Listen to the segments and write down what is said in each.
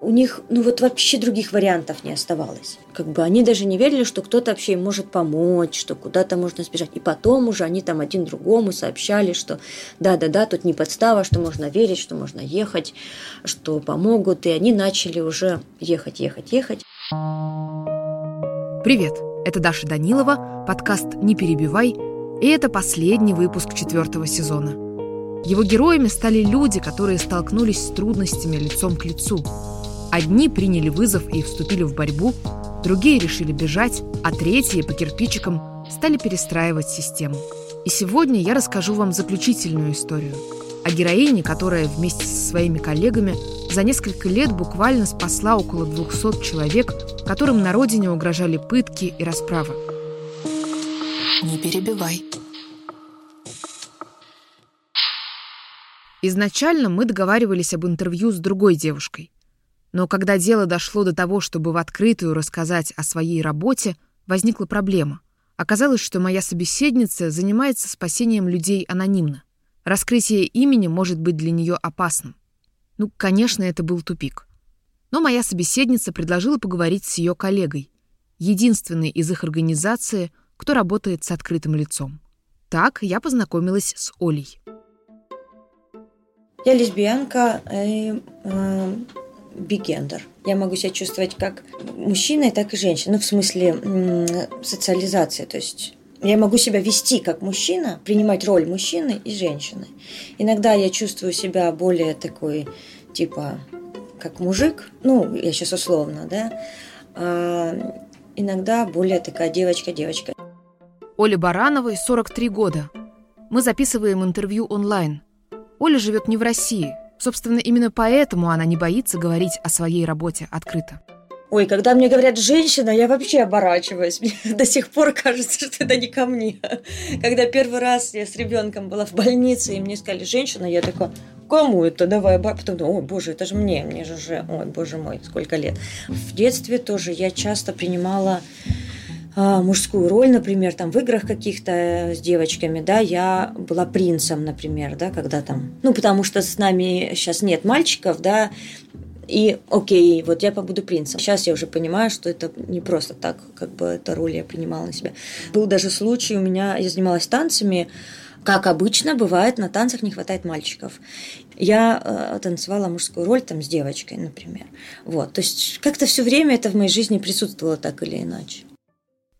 у них, ну вот вообще других вариантов не оставалось. Как бы они даже не верили, что кто-то вообще им может помочь, что куда-то можно сбежать. И потом уже они там один другому сообщали, что да-да-да, тут не подстава, что можно верить, что можно ехать, что помогут. И они начали уже ехать, ехать, ехать. Привет, это Даша Данилова, подкаст «Не перебивай», и это последний выпуск четвертого сезона. Его героями стали люди, которые столкнулись с трудностями лицом к лицу – Одни приняли вызов и вступили в борьбу, другие решили бежать, а третьи по кирпичикам стали перестраивать систему. И сегодня я расскажу вам заключительную историю о героине, которая вместе со своими коллегами за несколько лет буквально спасла около 200 человек, которым на родине угрожали пытки и расправы. Не перебивай. Изначально мы договаривались об интервью с другой девушкой – но когда дело дошло до того, чтобы в открытую рассказать о своей работе, возникла проблема. Оказалось, что моя собеседница занимается спасением людей анонимно. Раскрытие имени может быть для нее опасным. Ну, конечно, это был тупик. Но моя собеседница предложила поговорить с ее коллегой, единственной из их организации, кто работает с открытым лицом. Так я познакомилась с Олей. Я лесбиянка, и, э, бигендер. Я могу себя чувствовать как мужчиной, так и женщиной. Ну, в смысле социализации. То есть я могу себя вести как мужчина, принимать роль мужчины и женщины. Иногда я чувствую себя более такой, типа, как мужик. Ну, я сейчас условно, да. А иногда более такая девочка-девочка. Оле Барановой 43 года. Мы записываем интервью онлайн. Оля живет не в России, Собственно, именно поэтому она не боится говорить о своей работе открыто. Ой, когда мне говорят «женщина», я вообще оборачиваюсь. Мне до сих пор кажется, что это не ко мне. Когда первый раз я с ребенком была в больнице, и мне сказали «женщина», я такая кому это? Давай, потом, ой, боже, это же мне, мне же уже, ой, боже мой, сколько лет. В детстве тоже я часто принимала мужскую роль, например, там в играх каких-то э, с девочками, да, я была принцем, например, да, когда там, ну, потому что с нами сейчас нет мальчиков, да, и окей, вот я побуду принцем. Сейчас я уже понимаю, что это не просто так, как бы эта роль я принимала на себя. Был даже случай у меня, я занималась танцами, как обычно бывает, на танцах не хватает мальчиков. Я э, танцевала мужскую роль там с девочкой, например. Вот, то есть как-то все время это в моей жизни присутствовало так или иначе.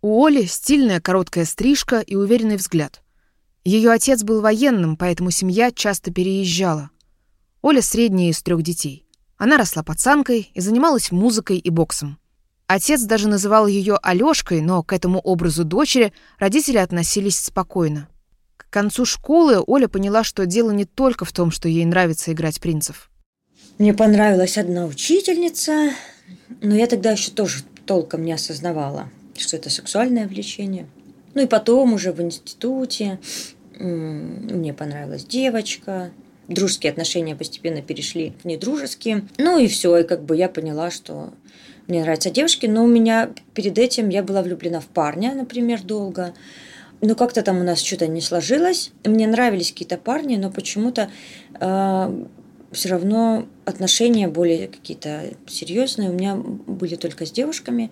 У Оли стильная короткая стрижка и уверенный взгляд. Ее отец был военным, поэтому семья часто переезжала. Оля средняя из трех детей. Она росла пацанкой и занималась музыкой и боксом. Отец даже называл ее Алёшкой, но к этому образу дочери родители относились спокойно. К концу школы Оля поняла, что дело не только в том, что ей нравится играть принцев. Мне понравилась одна учительница, но я тогда еще тоже толком не осознавала что это сексуальное влечение. Ну и потом уже в институте мне понравилась девочка, дружеские отношения постепенно перешли в недружеские. Ну и все, и как бы я поняла, что мне нравятся девушки, но у меня перед этим я была влюблена в парня, например, долго. Но как-то там у нас что-то не сложилось. Мне нравились какие-то парни, но почему-то э, все равно отношения более какие-то серьезные у меня были только с девушками.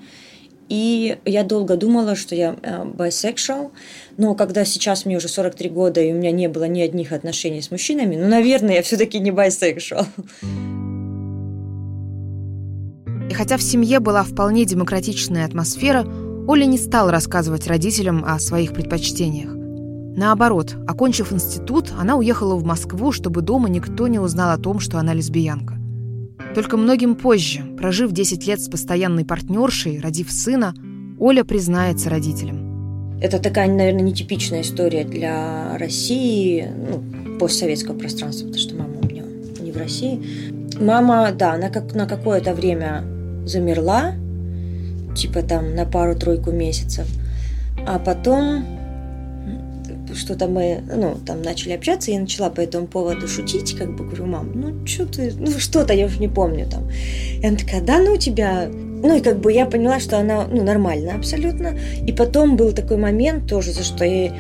И я долго думала, что я bisexual, но когда сейчас мне уже 43 года, и у меня не было ни одних отношений с мужчинами, ну, наверное, я все-таки не bisexual. И хотя в семье была вполне демократичная атмосфера, Оля не стала рассказывать родителям о своих предпочтениях. Наоборот, окончив институт, она уехала в Москву, чтобы дома никто не узнал о том, что она лесбиянка. Только многим позже, прожив 10 лет с постоянной партнершей, родив сына, Оля признается родителям. Это такая, наверное, нетипичная история для России, ну, постсоветского пространства, потому что мама у меня не в России. Мама, да, она как на какое-то время замерла, типа там на пару-тройку месяцев, а потом что-то мы, ну, там начали общаться, я начала по этому поводу шутить, как бы говорю, мам, ну, что ты, ну, что-то, я уже не помню там. И она такая, да, ну, у тебя, ну, и как бы я поняла, что она, ну, нормальна абсолютно. И потом был такой момент тоже, за что я,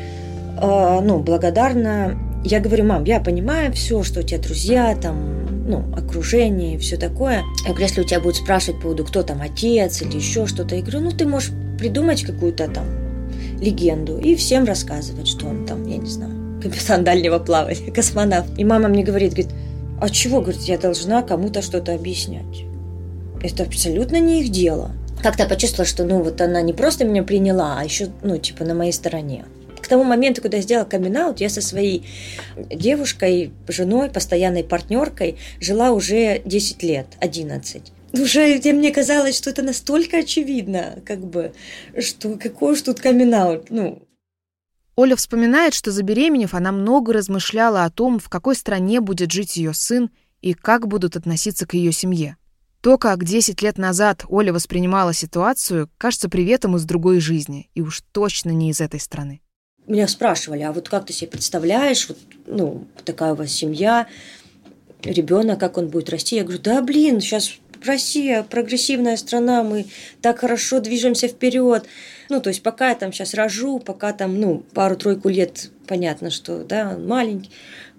э, ну, благодарна, Я говорю, мам, я понимаю все, что у тебя друзья, там, ну, окружение и все такое. Я говорю, если у тебя будут спрашивать по поводу, кто там отец или еще что-то, я говорю, ну, ты можешь придумать какую-то там легенду и всем рассказывать, что он там, я не знаю, капитан дальнего плавания, космонавт. И мама мне говорит, говорит, а чего, говорит, я должна кому-то что-то объяснять? Это абсолютно не их дело. Как-то почувствовала, что, ну, вот она не просто меня приняла, а еще, ну, типа, на моей стороне. К тому моменту, когда я сделала камин я со своей девушкой, женой, постоянной партнеркой жила уже 10 лет, 11 уже мне казалось, что это настолько очевидно, как бы, что какой уж тут камин ну. Оля вспоминает, что забеременев, она много размышляла о том, в какой стране будет жить ее сын и как будут относиться к ее семье. То, как 10 лет назад Оля воспринимала ситуацию, кажется приветом из другой жизни, и уж точно не из этой страны. Меня спрашивали, а вот как ты себе представляешь, вот, ну, такая у вас семья, ребенок, как он будет расти? Я говорю, да, блин, сейчас Россия прогрессивная страна, мы так хорошо движемся вперед. Ну, то есть пока я там сейчас рожу, пока там, ну, пару-тройку лет, понятно, что, да, маленький.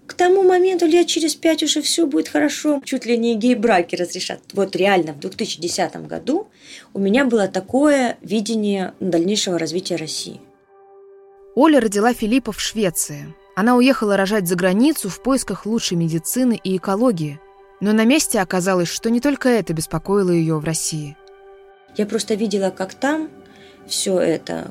К тому моменту лет через пять уже все будет хорошо. Чуть ли не гей-браки разрешат. Вот реально в 2010 году у меня было такое видение дальнейшего развития России. Оля родила Филиппа в Швеции. Она уехала рожать за границу в поисках лучшей медицины и экологии – но на месте оказалось, что не только это беспокоило ее в России. Я просто видела, как там все это,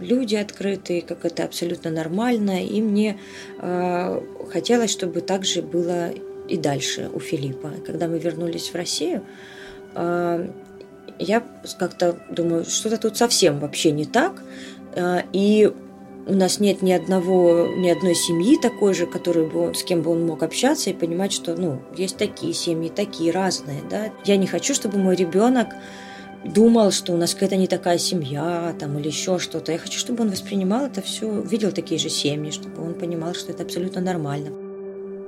люди открытые, как это абсолютно нормально, и мне э, хотелось, чтобы так же было и дальше у Филиппа. Когда мы вернулись в Россию, э, я как-то думаю, что-то тут совсем вообще не так, э, и у нас нет ни одного, ни одной семьи такой же, которой бы, с кем бы он мог общаться и понимать, что, ну, есть такие семьи, такие разные, да. Я не хочу, чтобы мой ребенок думал, что у нас какая-то не такая семья там, или еще что-то. Я хочу, чтобы он воспринимал это все, видел такие же семьи, чтобы он понимал, что это абсолютно нормально.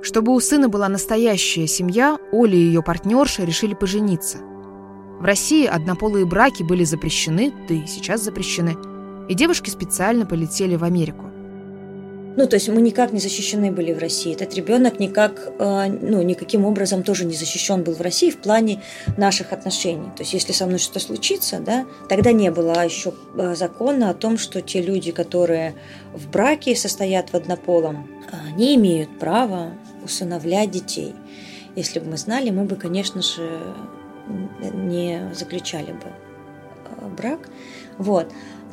Чтобы у сына была настоящая семья, Оля и ее партнерша решили пожениться. В России однополые браки были запрещены, да и сейчас запрещены – и девушки специально полетели в Америку. Ну, то есть мы никак не защищены были в России. Этот ребенок никак, э, ну, никаким образом тоже не защищен был в России в плане наших отношений. То есть если со мной что-то случится, да, тогда не было еще э, закона о том, что те люди, которые в браке состоят в однополом, не имеют права усыновлять детей. Если бы мы знали, мы бы, конечно же, не заключали бы э, брак. Вот.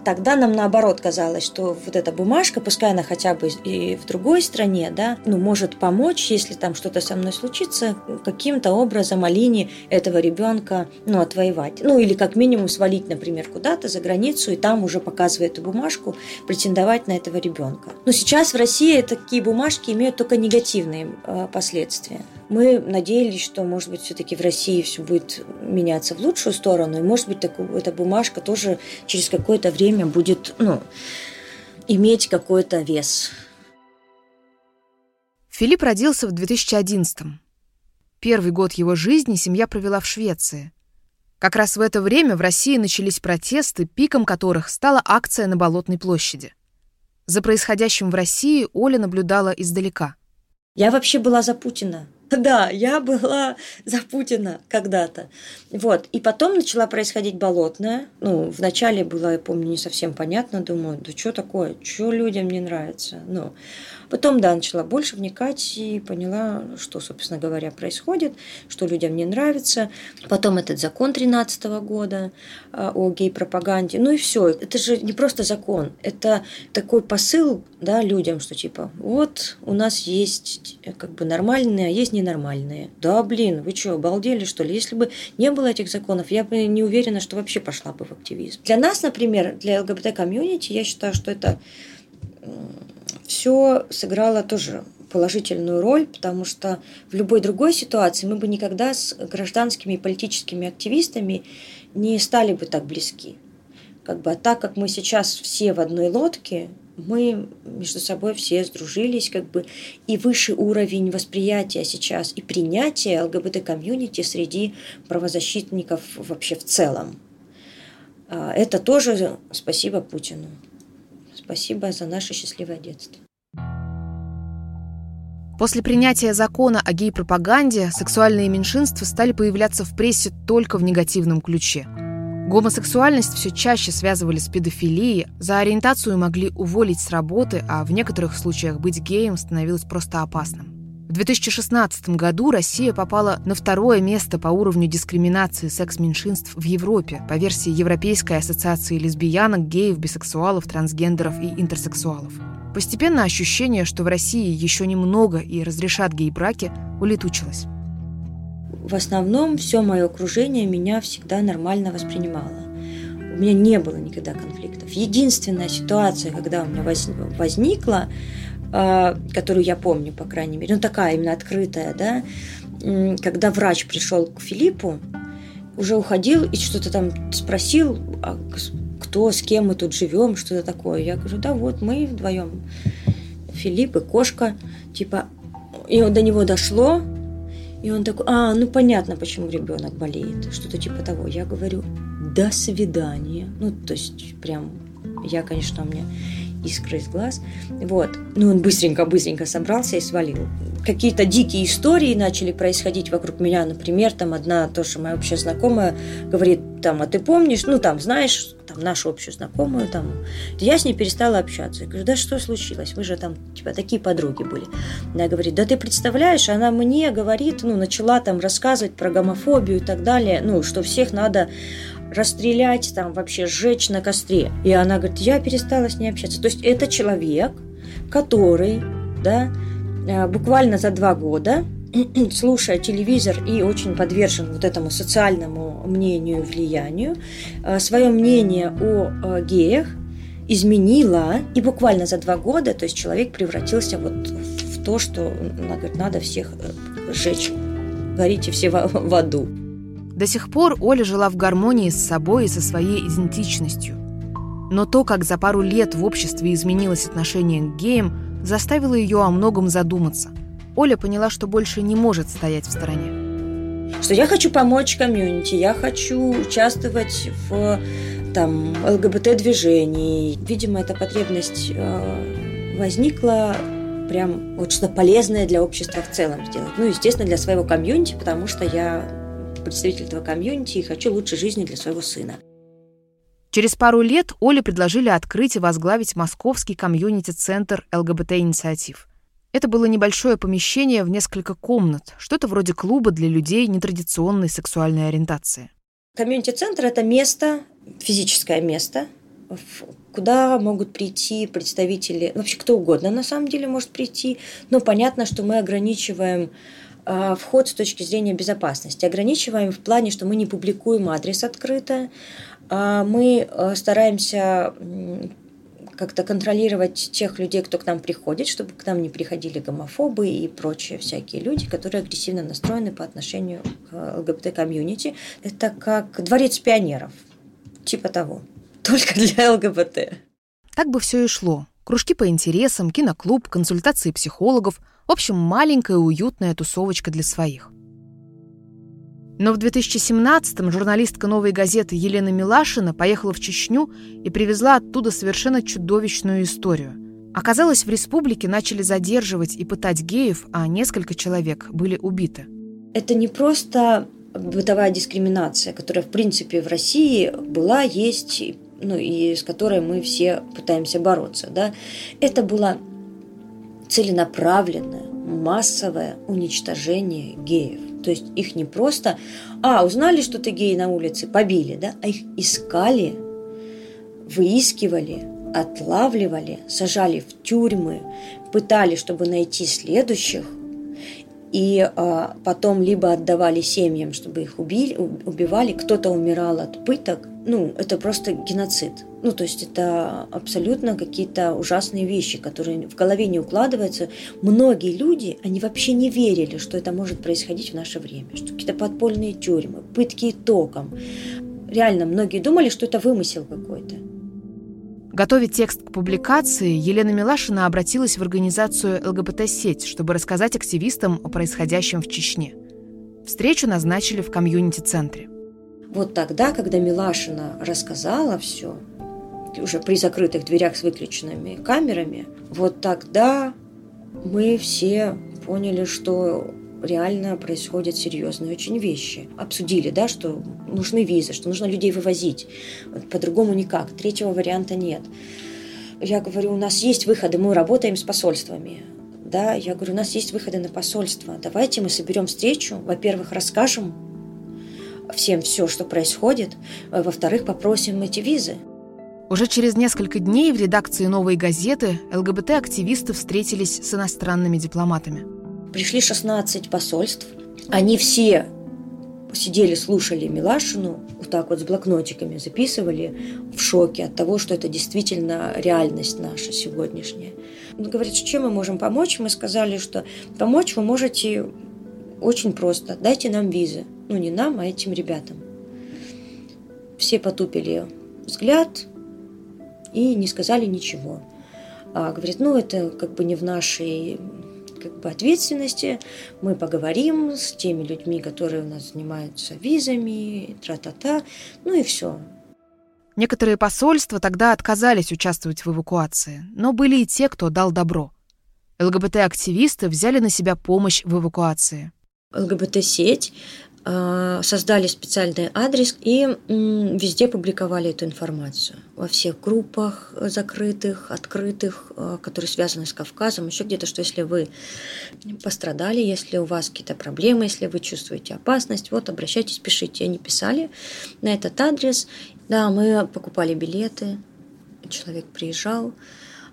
Тогда нам наоборот казалось, что вот эта бумажка, пускай она хотя бы и в другой стране, да, ну, может помочь, если там что-то со мной случится, каким-то образом Алине этого ребенка, ну, отвоевать. Ну, или как минимум свалить, например, куда-то за границу и там уже показывая эту бумажку, претендовать на этого ребенка. Но сейчас в России такие бумажки имеют только негативные э, последствия. Мы надеялись, что, может быть, все-таки в России все будет меняться в лучшую сторону, и, может быть, так, эта бумажка тоже через какое-то время будет ну, иметь какой-то вес. Филипп родился в 2011-м. Первый год его жизни семья провела в Швеции. Как раз в это время в России начались протесты, пиком которых стала акция на Болотной площади. За происходящим в России Оля наблюдала издалека. Я вообще была за Путина. Да, я была за Путина когда-то. Вот. И потом начала происходить болотная. Ну, вначале было, я помню, не совсем понятно. Думаю, да что такое? Что людям не нравится? Ну, Потом, да, начала больше вникать и поняла, что, собственно говоря, происходит, что людям не нравится. Потом этот закон 13 года а, о гей-пропаганде. Ну и все. Это же не просто закон, это такой посыл да, людям, что типа, вот у нас есть э, как бы нормальные, а есть ненормальные. Да, блин, вы что, обалдели, что ли? Если бы не было этих законов, я бы не уверена, что вообще пошла бы в активизм. Для нас, например, для ЛГБТ-комьюнити, я считаю, что это все сыграло тоже положительную роль, потому что в любой другой ситуации мы бы никогда с гражданскими и политическими активистами не стали бы так близки. Как бы, а так как мы сейчас все в одной лодке, мы между собой все сдружились, как бы, и высший уровень восприятия сейчас и принятия ЛГБТ-комьюнити среди правозащитников вообще в целом. А, это тоже спасибо Путину. Спасибо за наше счастливое детство. После принятия закона о гей-пропаганде сексуальные меньшинства стали появляться в прессе только в негативном ключе. Гомосексуальность все чаще связывали с педофилией, за ориентацию могли уволить с работы, а в некоторых случаях быть геем становилось просто опасным. В 2016 году Россия попала на второе место по уровню дискриминации секс-меньшинств в Европе по версии Европейской ассоциации лесбиянок, геев, бисексуалов, трансгендеров и интерсексуалов. Постепенно ощущение, что в России еще немного и разрешат гей-браки, улетучилось. В основном все мое окружение меня всегда нормально воспринимало. У меня не было никогда конфликтов. Единственная ситуация, когда у меня возникла, которую я помню, по крайней мере, ну такая именно открытая, да, когда врач пришел к Филиппу, уже уходил и что-то там спросил, а кто, с кем мы тут живем, что-то такое. Я говорю, да вот мы вдвоем, Филипп и кошка, типа, и до него дошло, и он такой, а, ну понятно, почему ребенок болеет, что-то типа того. Я говорю, до свидания. Ну, то есть, прям, я, конечно, у меня искры из глаз. Вот. Ну, он быстренько-быстренько собрался и свалил. Какие-то дикие истории начали происходить вокруг меня. Например, там одна тоже моя общая знакомая говорит, там, а ты помнишь, ну, там, знаешь, там, нашу общую знакомую, там, я с ней перестала общаться. Я говорю, да что случилось? Вы же там, типа, такие подруги были. Она говорит, да ты представляешь, она мне говорит, ну, начала там рассказывать про гомофобию и так далее, ну, что всех надо расстрелять, там вообще сжечь на костре. И она говорит, я перестала с ней общаться. То есть это человек, который, да, э, буквально за два года, слушая телевизор и очень подвержен вот этому социальному мнению, влиянию, э, свое мнение о э, геях изменила, и буквально за два года, то есть человек превратился вот в то, что она говорит, надо всех сжечь, горите все в аду. До сих пор Оля жила в гармонии с собой и со своей идентичностью. Но то, как за пару лет в обществе изменилось отношение к геям, заставило ее о многом задуматься. Оля поняла, что больше не может стоять в стороне. Что я хочу помочь комьюнити, я хочу участвовать в там, ЛГБТ-движении. Видимо, эта потребность э, возникла прям вот что полезное для общества в целом сделать. Ну, естественно, для своего комьюнити, потому что я представитель этого комьюнити и хочу лучшей жизни для своего сына. Через пару лет Оле предложили открыть и возглавить московский комьюнити-центр ЛГБТ-инициатив. Это было небольшое помещение в несколько комнат, что-то вроде клуба для людей нетрадиционной сексуальной ориентации. Комьюнити-центр – это место, физическое место, куда могут прийти представители, вообще кто угодно на самом деле может прийти, но понятно, что мы ограничиваем вход с точки зрения безопасности. Ограничиваем в плане, что мы не публикуем адрес открыто, а мы а, стараемся как-то контролировать тех людей, кто к нам приходит, чтобы к нам не приходили гомофобы и прочие всякие люди, которые агрессивно настроены по отношению к ЛГБТ-комьюнити. Это как дворец пионеров, типа того, только для ЛГБТ. Так бы все и шло. Кружки по интересам, киноклуб, консультации психологов – в общем, маленькая уютная тусовочка для своих. Но в 2017-м журналистка «Новой газеты» Елена Милашина поехала в Чечню и привезла оттуда совершенно чудовищную историю. Оказалось, в республике начали задерживать и пытать геев, а несколько человек были убиты. Это не просто бытовая дискриминация, которая, в принципе, в России была, есть, ну и с которой мы все пытаемся бороться. Да? Это была целенаправленное, массовое уничтожение геев. То есть их не просто, а, узнали, что ты гей на улице, побили, да, а их искали, выискивали, отлавливали, сажали в тюрьмы, пытали, чтобы найти следующих, и а, потом либо отдавали семьям, чтобы их убили, убивали, кто-то умирал от пыток. Ну, это просто геноцид. Ну, то есть это абсолютно какие-то ужасные вещи, которые в голове не укладываются. Многие люди, они вообще не верили, что это может происходить в наше время, что какие-то подпольные тюрьмы, пытки током. Реально, многие думали, что это вымысел какой-то. Готовя текст к публикации, Елена Милашина обратилась в организацию ЛГБТ-сеть, чтобы рассказать активистам о происходящем в Чечне. Встречу назначили в комьюнити-центре. Вот тогда, когда Милашина рассказала все, уже при закрытых дверях с выключенными камерами, вот тогда мы все поняли, что реально происходят серьезные очень вещи. Обсудили, да, что нужны визы, что нужно людей вывозить. По-другому никак. Третьего варианта нет. Я говорю, у нас есть выходы, мы работаем с посольствами. Да, я говорю, у нас есть выходы на посольство. Давайте мы соберем встречу. Во-первых, расскажем всем все, что происходит. Во-вторых, попросим эти визы. Уже через несколько дней в редакции «Новой газеты» ЛГБТ-активисты встретились с иностранными дипломатами. Пришли 16 посольств. Они все сидели, слушали Милашину, вот так вот с блокнотиками записывали в шоке от того, что это действительно реальность наша сегодняшняя. Он говорит, чем мы можем помочь? Мы сказали, что помочь вы можете очень просто. Дайте нам визы. Ну, не нам, а этим ребятам. Все потупили взгляд и не сказали ничего. А говорит, ну, это как бы не в нашей как бы ответственности. Мы поговорим с теми людьми, которые у нас занимаются визами, тра-та-та, ну и все. Некоторые посольства тогда отказались участвовать в эвакуации, но были и те, кто дал добро. ЛГБТ-активисты взяли на себя помощь в эвакуации. ЛГБТ-сеть Э, создали специальный адрес и везде публиковали эту информацию. Во всех группах закрытых, открытых, э, которые связаны с Кавказом, еще где-то, что если вы пострадали, если у вас какие-то проблемы, если вы чувствуете опасность, вот обращайтесь, пишите. Они писали на этот адрес. Да, мы покупали билеты, человек приезжал,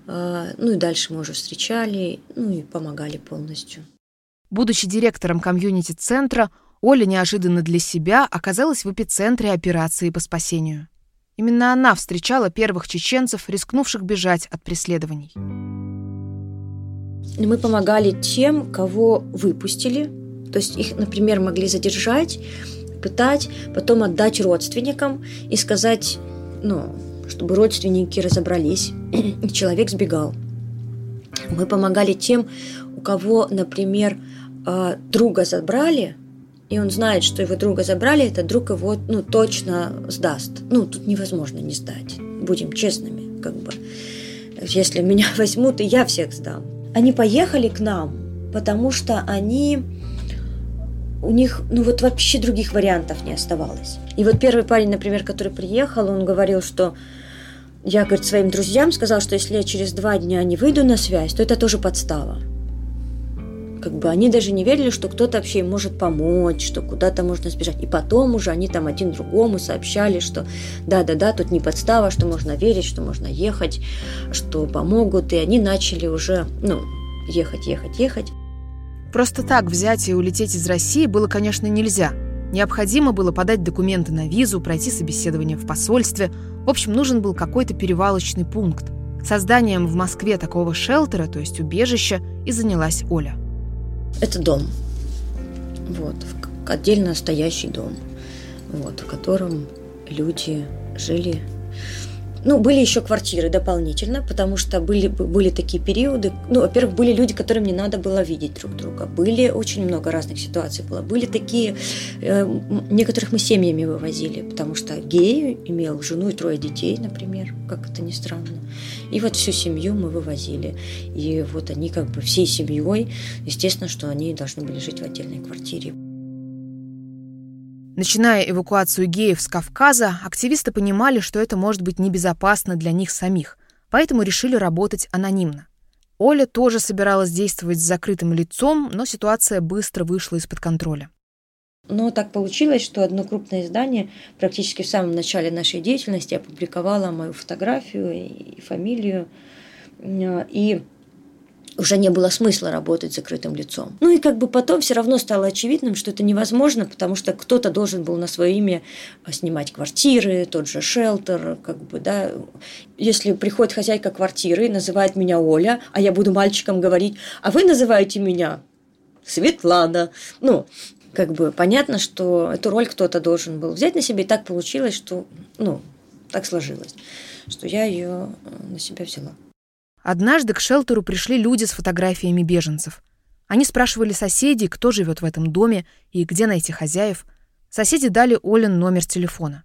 э, ну и дальше мы уже встречали, ну и помогали полностью. Будучи директором комьюнити-центра, Оля неожиданно для себя оказалась в эпицентре операции по спасению. Именно она встречала первых чеченцев, рискнувших бежать от преследований. Мы помогали тем, кого выпустили. То есть их, например, могли задержать, пытать, потом отдать родственникам и сказать, ну, чтобы родственники разобрались, и человек сбегал. Мы помогали тем, у кого, например, а, друга забрали, и он знает, что его друга забрали, этот друг его ну, точно сдаст. Ну, тут невозможно не сдать. Будем честными, как бы. Если меня возьмут, и я всех сдам. Они поехали к нам, потому что они... У них, ну вот вообще других вариантов не оставалось. И вот первый парень, например, который приехал, он говорил, что я, говорит, своим друзьям сказал, что если я через два дня не выйду на связь, то это тоже подстава как бы они даже не верили, что кто-то вообще им может помочь, что куда-то можно сбежать. И потом уже они там один другому сообщали, что да-да-да, тут не подстава, что можно верить, что можно ехать, что помогут. И они начали уже, ну, ехать, ехать, ехать. Просто так взять и улететь из России было, конечно, нельзя. Необходимо было подать документы на визу, пройти собеседование в посольстве. В общем, нужен был какой-то перевалочный пункт. Созданием в Москве такого шелтера, то есть убежища, и занялась Оля. Это дом. Вот, отдельно стоящий дом, вот, в котором люди жили. Ну, были еще квартиры дополнительно, потому что были, были такие периоды. Ну, во-первых, были люди, которым не надо было видеть друг друга. Были очень много разных ситуаций было. Были такие, э, некоторых мы семьями вывозили, потому что гей имел жену и трое детей, например, как это ни странно. И вот всю семью мы вывозили. И вот они как бы всей семьей, естественно, что они должны были жить в отдельной квартире. Начиная эвакуацию геев с Кавказа, активисты понимали, что это может быть небезопасно для них самих, поэтому решили работать анонимно. Оля тоже собиралась действовать с закрытым лицом, но ситуация быстро вышла из-под контроля. Но так получилось, что одно крупное издание практически в самом начале нашей деятельности опубликовало мою фотографию и фамилию. И уже не было смысла работать закрытым лицом. Ну и как бы потом все равно стало очевидным, что это невозможно, потому что кто-то должен был на свое имя снимать квартиры, тот же шелтер, как бы, да. Если приходит хозяйка квартиры, называет меня Оля, а я буду мальчиком говорить, а вы называете меня Светлана. Ну, как бы понятно, что эту роль кто-то должен был взять на себя, и так получилось, что, ну, так сложилось, что я ее э, на себя взяла. Однажды к шелтеру пришли люди с фотографиями беженцев. Они спрашивали соседей, кто живет в этом доме и где найти хозяев. Соседи дали Олен номер телефона.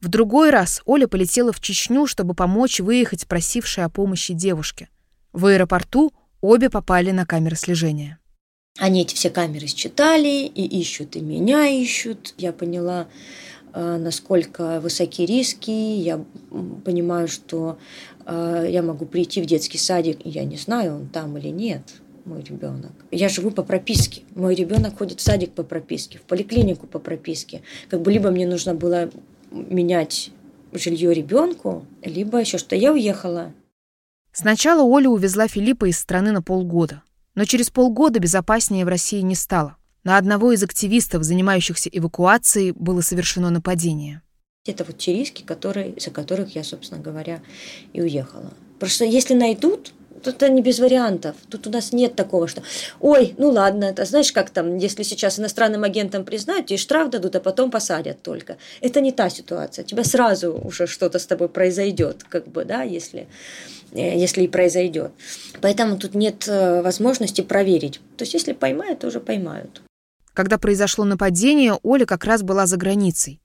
В другой раз Оля полетела в Чечню, чтобы помочь выехать просившей о помощи девушке. В аэропорту обе попали на камеры слежения. Они эти все камеры считали и ищут, и меня ищут. Я поняла, э, насколько высоки риски. Я понимаю, что я могу прийти в детский садик, и я не знаю, он там или нет мой ребенок. Я живу по прописке. Мой ребенок ходит в садик по прописке, в поликлинику по прописке. Как бы либо мне нужно было менять жилье ребенку, либо еще что. Я уехала. Сначала Оля увезла Филиппа из страны на полгода. Но через полгода безопаснее в России не стало. На одного из активистов, занимающихся эвакуацией, было совершено нападение. Это вот те риски, которые, из-за которых я, собственно говоря, и уехала. Просто если найдут, Тут не без вариантов. Тут у нас нет такого, что ой, ну ладно, это знаешь, как там, если сейчас иностранным агентом признают, тебе штраф дадут, а потом посадят только. Это не та ситуация. У тебя сразу уже что-то с тобой произойдет, как бы, да, если, э, если и произойдет. Поэтому тут нет э, возможности проверить. То есть, если поймают, то уже поймают. Когда произошло нападение, Оля как раз была за границей.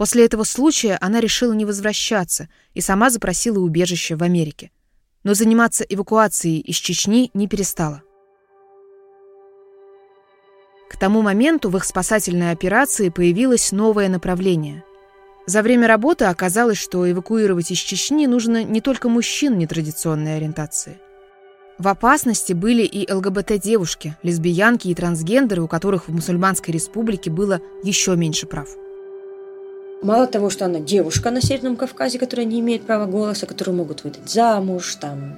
После этого случая она решила не возвращаться и сама запросила убежище в Америке но заниматься эвакуацией из Чечни не перестала. К тому моменту в их спасательной операции появилось новое направление. За время работы оказалось, что эвакуировать из Чечни нужно не только мужчин нетрадиционной ориентации. В опасности были и ЛГБТ-девушки, лесбиянки и трансгендеры, у которых в мусульманской республике было еще меньше прав. Мало того, что она девушка на Северном Кавказе, которая не имеет права голоса, которую могут выдать замуж, там.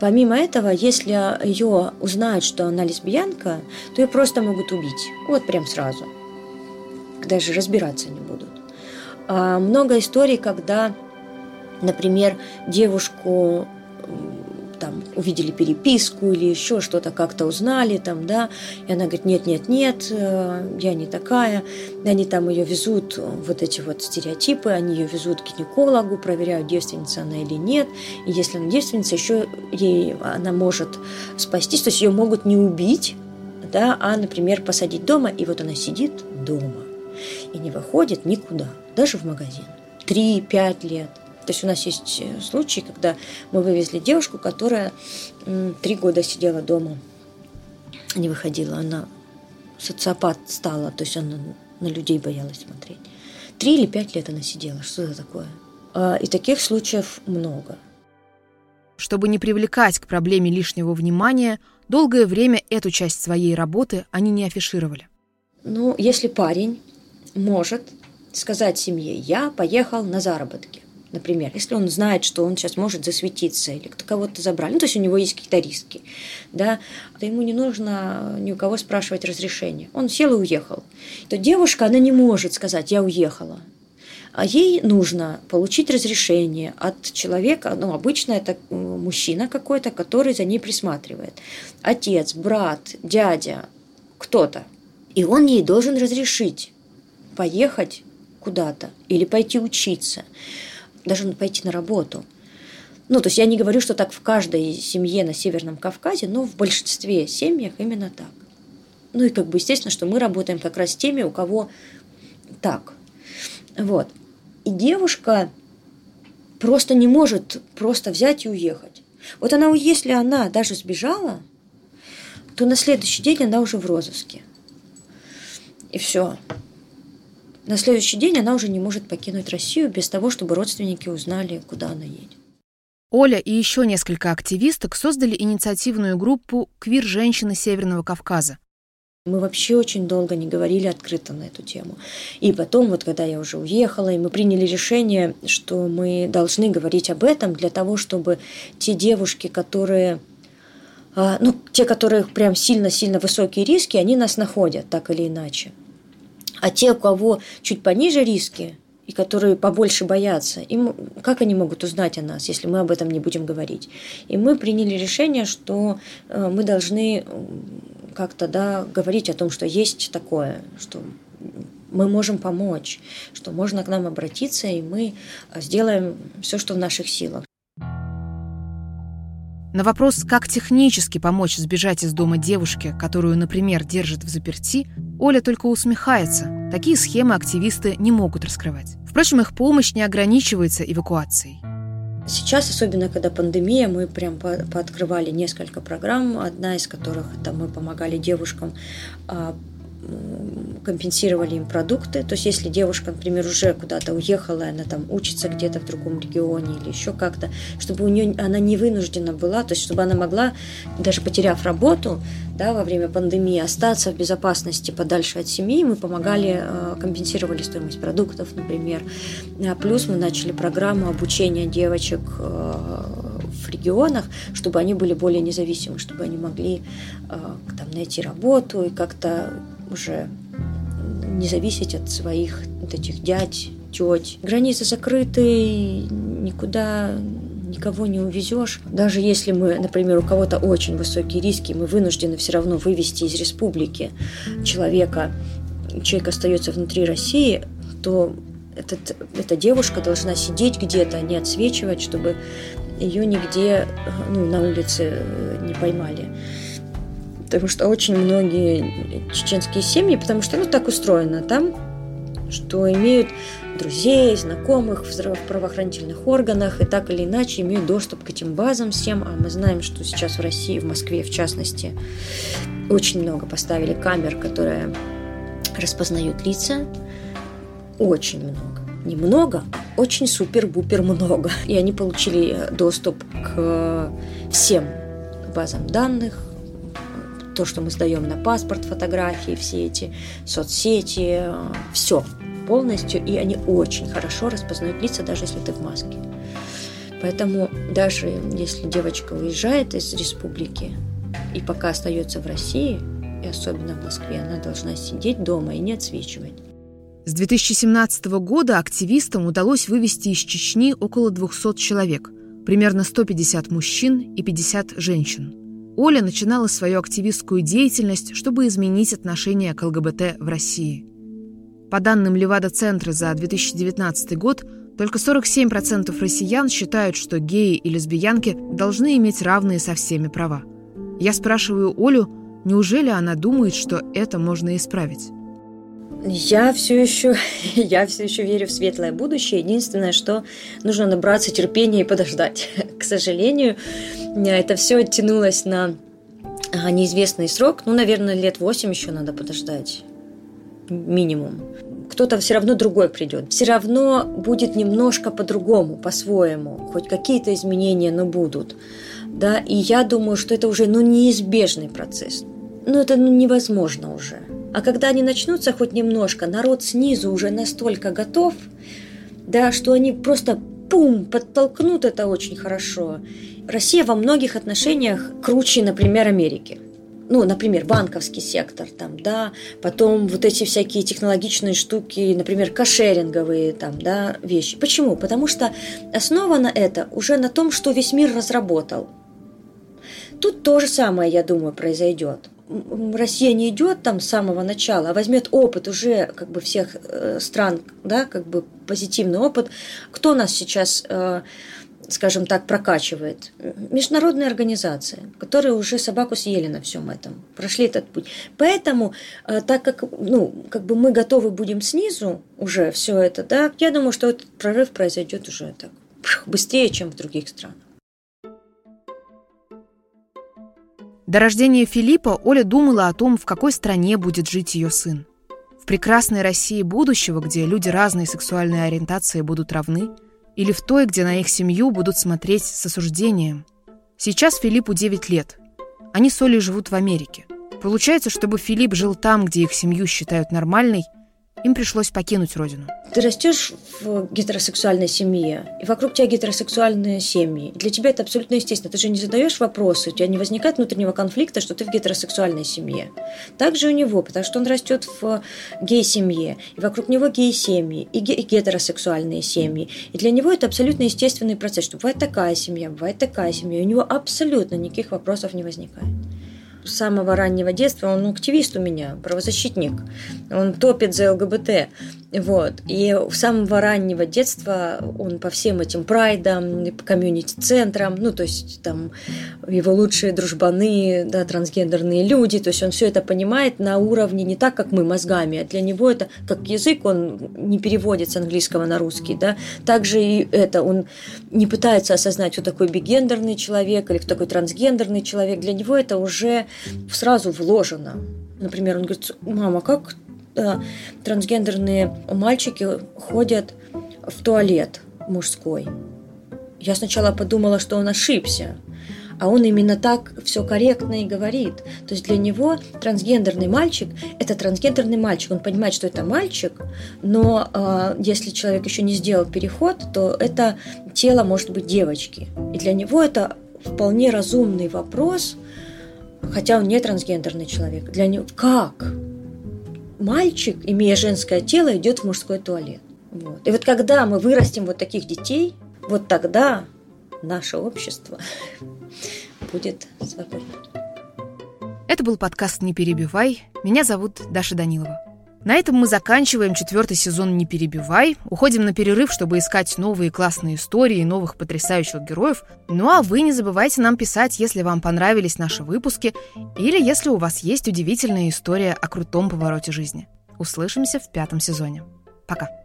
Помимо этого, если ее узнают, что она лесбиянка, то ее просто могут убить. Вот прям сразу. Даже разбираться не будут. А много историй, когда, например, девушку там увидели переписку или еще что-то как-то узнали там, да, и она говорит, нет, нет, нет, э, я не такая, и они там ее везут, вот эти вот стереотипы, они ее везут к гинекологу, проверяют, девственница она или нет, и если она девственница, еще ей она может спастись, то есть ее могут не убить, да, а, например, посадить дома, и вот она сидит дома и не выходит никуда, даже в магазин. Три-пять лет. То есть у нас есть э, случаи, когда мы вывезли девушку, которая три года сидела дома, не выходила. Она социопат стала, то есть она на людей боялась смотреть. Три или пять лет она сидела. Что это такое? А, и таких случаев много. Чтобы не привлекать к проблеме лишнего внимания, долгое время эту часть своей работы они не афишировали. Ну, если парень может сказать семье, я поехал на заработки, например, если он знает, что он сейчас может засветиться или кого-то забрали, ну, то есть у него есть какие-то риски, да, то ему не нужно ни у кого спрашивать разрешение. Он сел и уехал. То девушка, она не может сказать, я уехала. А ей нужно получить разрешение от человека, ну, обычно это мужчина какой-то, который за ней присматривает. Отец, брат, дядя, кто-то. И он ей должен разрешить поехать куда-то или пойти учиться даже пойти на работу. Ну, то есть я не говорю, что так в каждой семье на Северном Кавказе, но в большинстве семьях именно так. Ну и как бы естественно, что мы работаем как раз с теми, у кого так. Вот. И девушка просто не может просто взять и уехать. Вот она, если она даже сбежала, то на следующий день она уже в розыске. И все на следующий день она уже не может покинуть Россию без того, чтобы родственники узнали, куда она едет. Оля и еще несколько активисток создали инициативную группу «Квир-женщины Северного Кавказа». Мы вообще очень долго не говорили открыто на эту тему. И потом, вот когда я уже уехала, и мы приняли решение, что мы должны говорить об этом для того, чтобы те девушки, которые а, ну, те, которые прям сильно-сильно высокие риски, они нас находят так или иначе. А те, у кого чуть пониже риски, и которые побольше боятся, им, как они могут узнать о нас, если мы об этом не будем говорить? И мы приняли решение, что э, мы должны как-то да, говорить о том, что есть такое, что мы можем помочь, что можно к нам обратиться, и мы сделаем все, что в наших силах. На вопрос, как технически помочь сбежать из дома девушке, которую, например, держат в заперти, Оля только усмехается. Такие схемы активисты не могут раскрывать. Впрочем, их помощь не ограничивается эвакуацией. Сейчас, особенно когда пандемия, мы прям пооткрывали несколько программ, одна из которых это мы помогали девушкам а, компенсировали им продукты. То есть, если девушка, например, уже куда-то уехала, она там учится где-то в другом регионе или еще как-то, чтобы у нее она не вынуждена была, то есть, чтобы она могла, даже потеряв работу, да, во время пандемии, остаться в безопасности подальше от семьи, мы помогали, э, компенсировали стоимость продуктов, например. А плюс мы начали программу обучения девочек э, в регионах, чтобы они были более независимы, чтобы они могли э, там, найти работу и как-то уже не зависеть от своих вот этих дядь, теть. Границы закрыты, никуда никого не увезешь. Даже если мы, например, у кого-то очень высокие риски, мы вынуждены все равно вывести из республики человека, человек остается внутри России, то этот, эта девушка должна сидеть где-то, не отсвечивать, чтобы ее нигде ну, на улице не поймали потому что очень многие чеченские семьи, потому что ну так устроено там, что имеют друзей, знакомых в правоохранительных органах и так или иначе имеют доступ к этим базам всем. А мы знаем, что сейчас в России, в Москве в частности, очень много поставили камер, которые распознают лица. Очень много. Немного, очень супер-бупер много. И они получили доступ к всем базам данных, то, что мы сдаем на паспорт, фотографии, все эти соцсети, все полностью, и они очень хорошо распознают лица, даже если ты в маске. Поэтому даже если девочка уезжает из республики и пока остается в России, и особенно в Москве, она должна сидеть дома и не отсвечивать. С 2017 года активистам удалось вывести из Чечни около 200 человек, примерно 150 мужчин и 50 женщин – Оля начинала свою активистскую деятельность, чтобы изменить отношение к ЛГБТ в России. По данным Левада-центра за 2019 год, только 47% россиян считают, что геи и лесбиянки должны иметь равные со всеми права. Я спрашиваю Олю, неужели она думает, что это можно исправить? Я все еще, я все еще верю в светлое будущее. Единственное, что нужно набраться терпения и подождать. К сожалению, это все оттянулось на а, неизвестный срок. Ну, наверное, лет восемь еще надо подождать. Минимум. Кто-то все равно другой придет. Все равно будет немножко по-другому, по-своему. Хоть какие-то изменения, но будут. Да, и я думаю, что это уже ну, неизбежный процесс. Ну, это ну, невозможно уже. А когда они начнутся хоть немножко, народ снизу уже настолько готов, да, что они просто пум, подтолкнут это очень хорошо. Россия во многих отношениях круче, например, Америки. Ну, например, банковский сектор, там, да, потом вот эти всякие технологичные штуки, например, кошеринговые там, да, вещи. Почему? Потому что основано это уже на том, что весь мир разработал. Тут то же самое, я думаю, произойдет. Россия не идет там с самого начала, а возьмет опыт уже как бы всех э, стран, да, как бы позитивный опыт. Кто нас сейчас, э, скажем так, прокачивает? Международные организации, которые уже собаку съели на всем этом, прошли этот путь. Поэтому, э, так как, ну, как бы мы готовы будем снизу уже все это, да, я думаю, что этот прорыв произойдет уже так быстрее, чем в других странах. До рождения Филиппа Оля думала о том, в какой стране будет жить ее сын. В прекрасной России будущего, где люди разной сексуальной ориентации будут равны, или в той, где на их семью будут смотреть с осуждением. Сейчас Филиппу 9 лет. Они с Олей живут в Америке. Получается, чтобы Филипп жил там, где их семью считают нормальной – им пришлось покинуть родину. Ты растешь в гетеросексуальной семье, и вокруг тебя гетеросексуальные семьи. Для тебя это абсолютно естественно. Ты же не задаешь вопросы, у тебя не возникает внутреннего конфликта, что ты в гетеросексуальной семье. Также у него, потому что он растет в гей-семье, и вокруг него гей-семьи, и гетеросексуальные семьи. И для него это абсолютно естественный процесс, что бывает такая семья, бывает такая семья, и у него абсолютно никаких вопросов не возникает. Самого раннего детства, он активист у меня, правозащитник. Он топит за ЛГБТ. Вот. И с самого раннего детства он по всем этим прайдам, комьюнити-центрам, ну, то есть там его лучшие дружбаны, да, трансгендерные люди, то есть он все это понимает на уровне не так, как мы мозгами, а для него это как язык, он не переводит с английского на русский, да, также и это, он не пытается осознать, кто такой бигендерный человек или кто такой трансгендерный человек, для него это уже сразу вложено. Например, он говорит, мама, как трансгендерные мальчики ходят в туалет мужской. Я сначала подумала, что он ошибся, а он именно так все корректно и говорит. То есть для него трансгендерный мальчик – это трансгендерный мальчик. Он понимает, что это мальчик, но э, если человек еще не сделал переход, то это тело может быть девочки. И для него это вполне разумный вопрос, хотя он не трансгендерный человек. Для него как? мальчик, имея женское тело, идет в мужской туалет. Вот. И вот когда мы вырастим вот таких детей, вот тогда наше общество будет свободным. Это был подкаст «Не перебивай». Меня зовут Даша Данилова. На этом мы заканчиваем четвертый сезон «Не перебивай». Уходим на перерыв, чтобы искать новые классные истории и новых потрясающих героев. Ну а вы не забывайте нам писать, если вам понравились наши выпуски или если у вас есть удивительная история о крутом повороте жизни. Услышимся в пятом сезоне. Пока.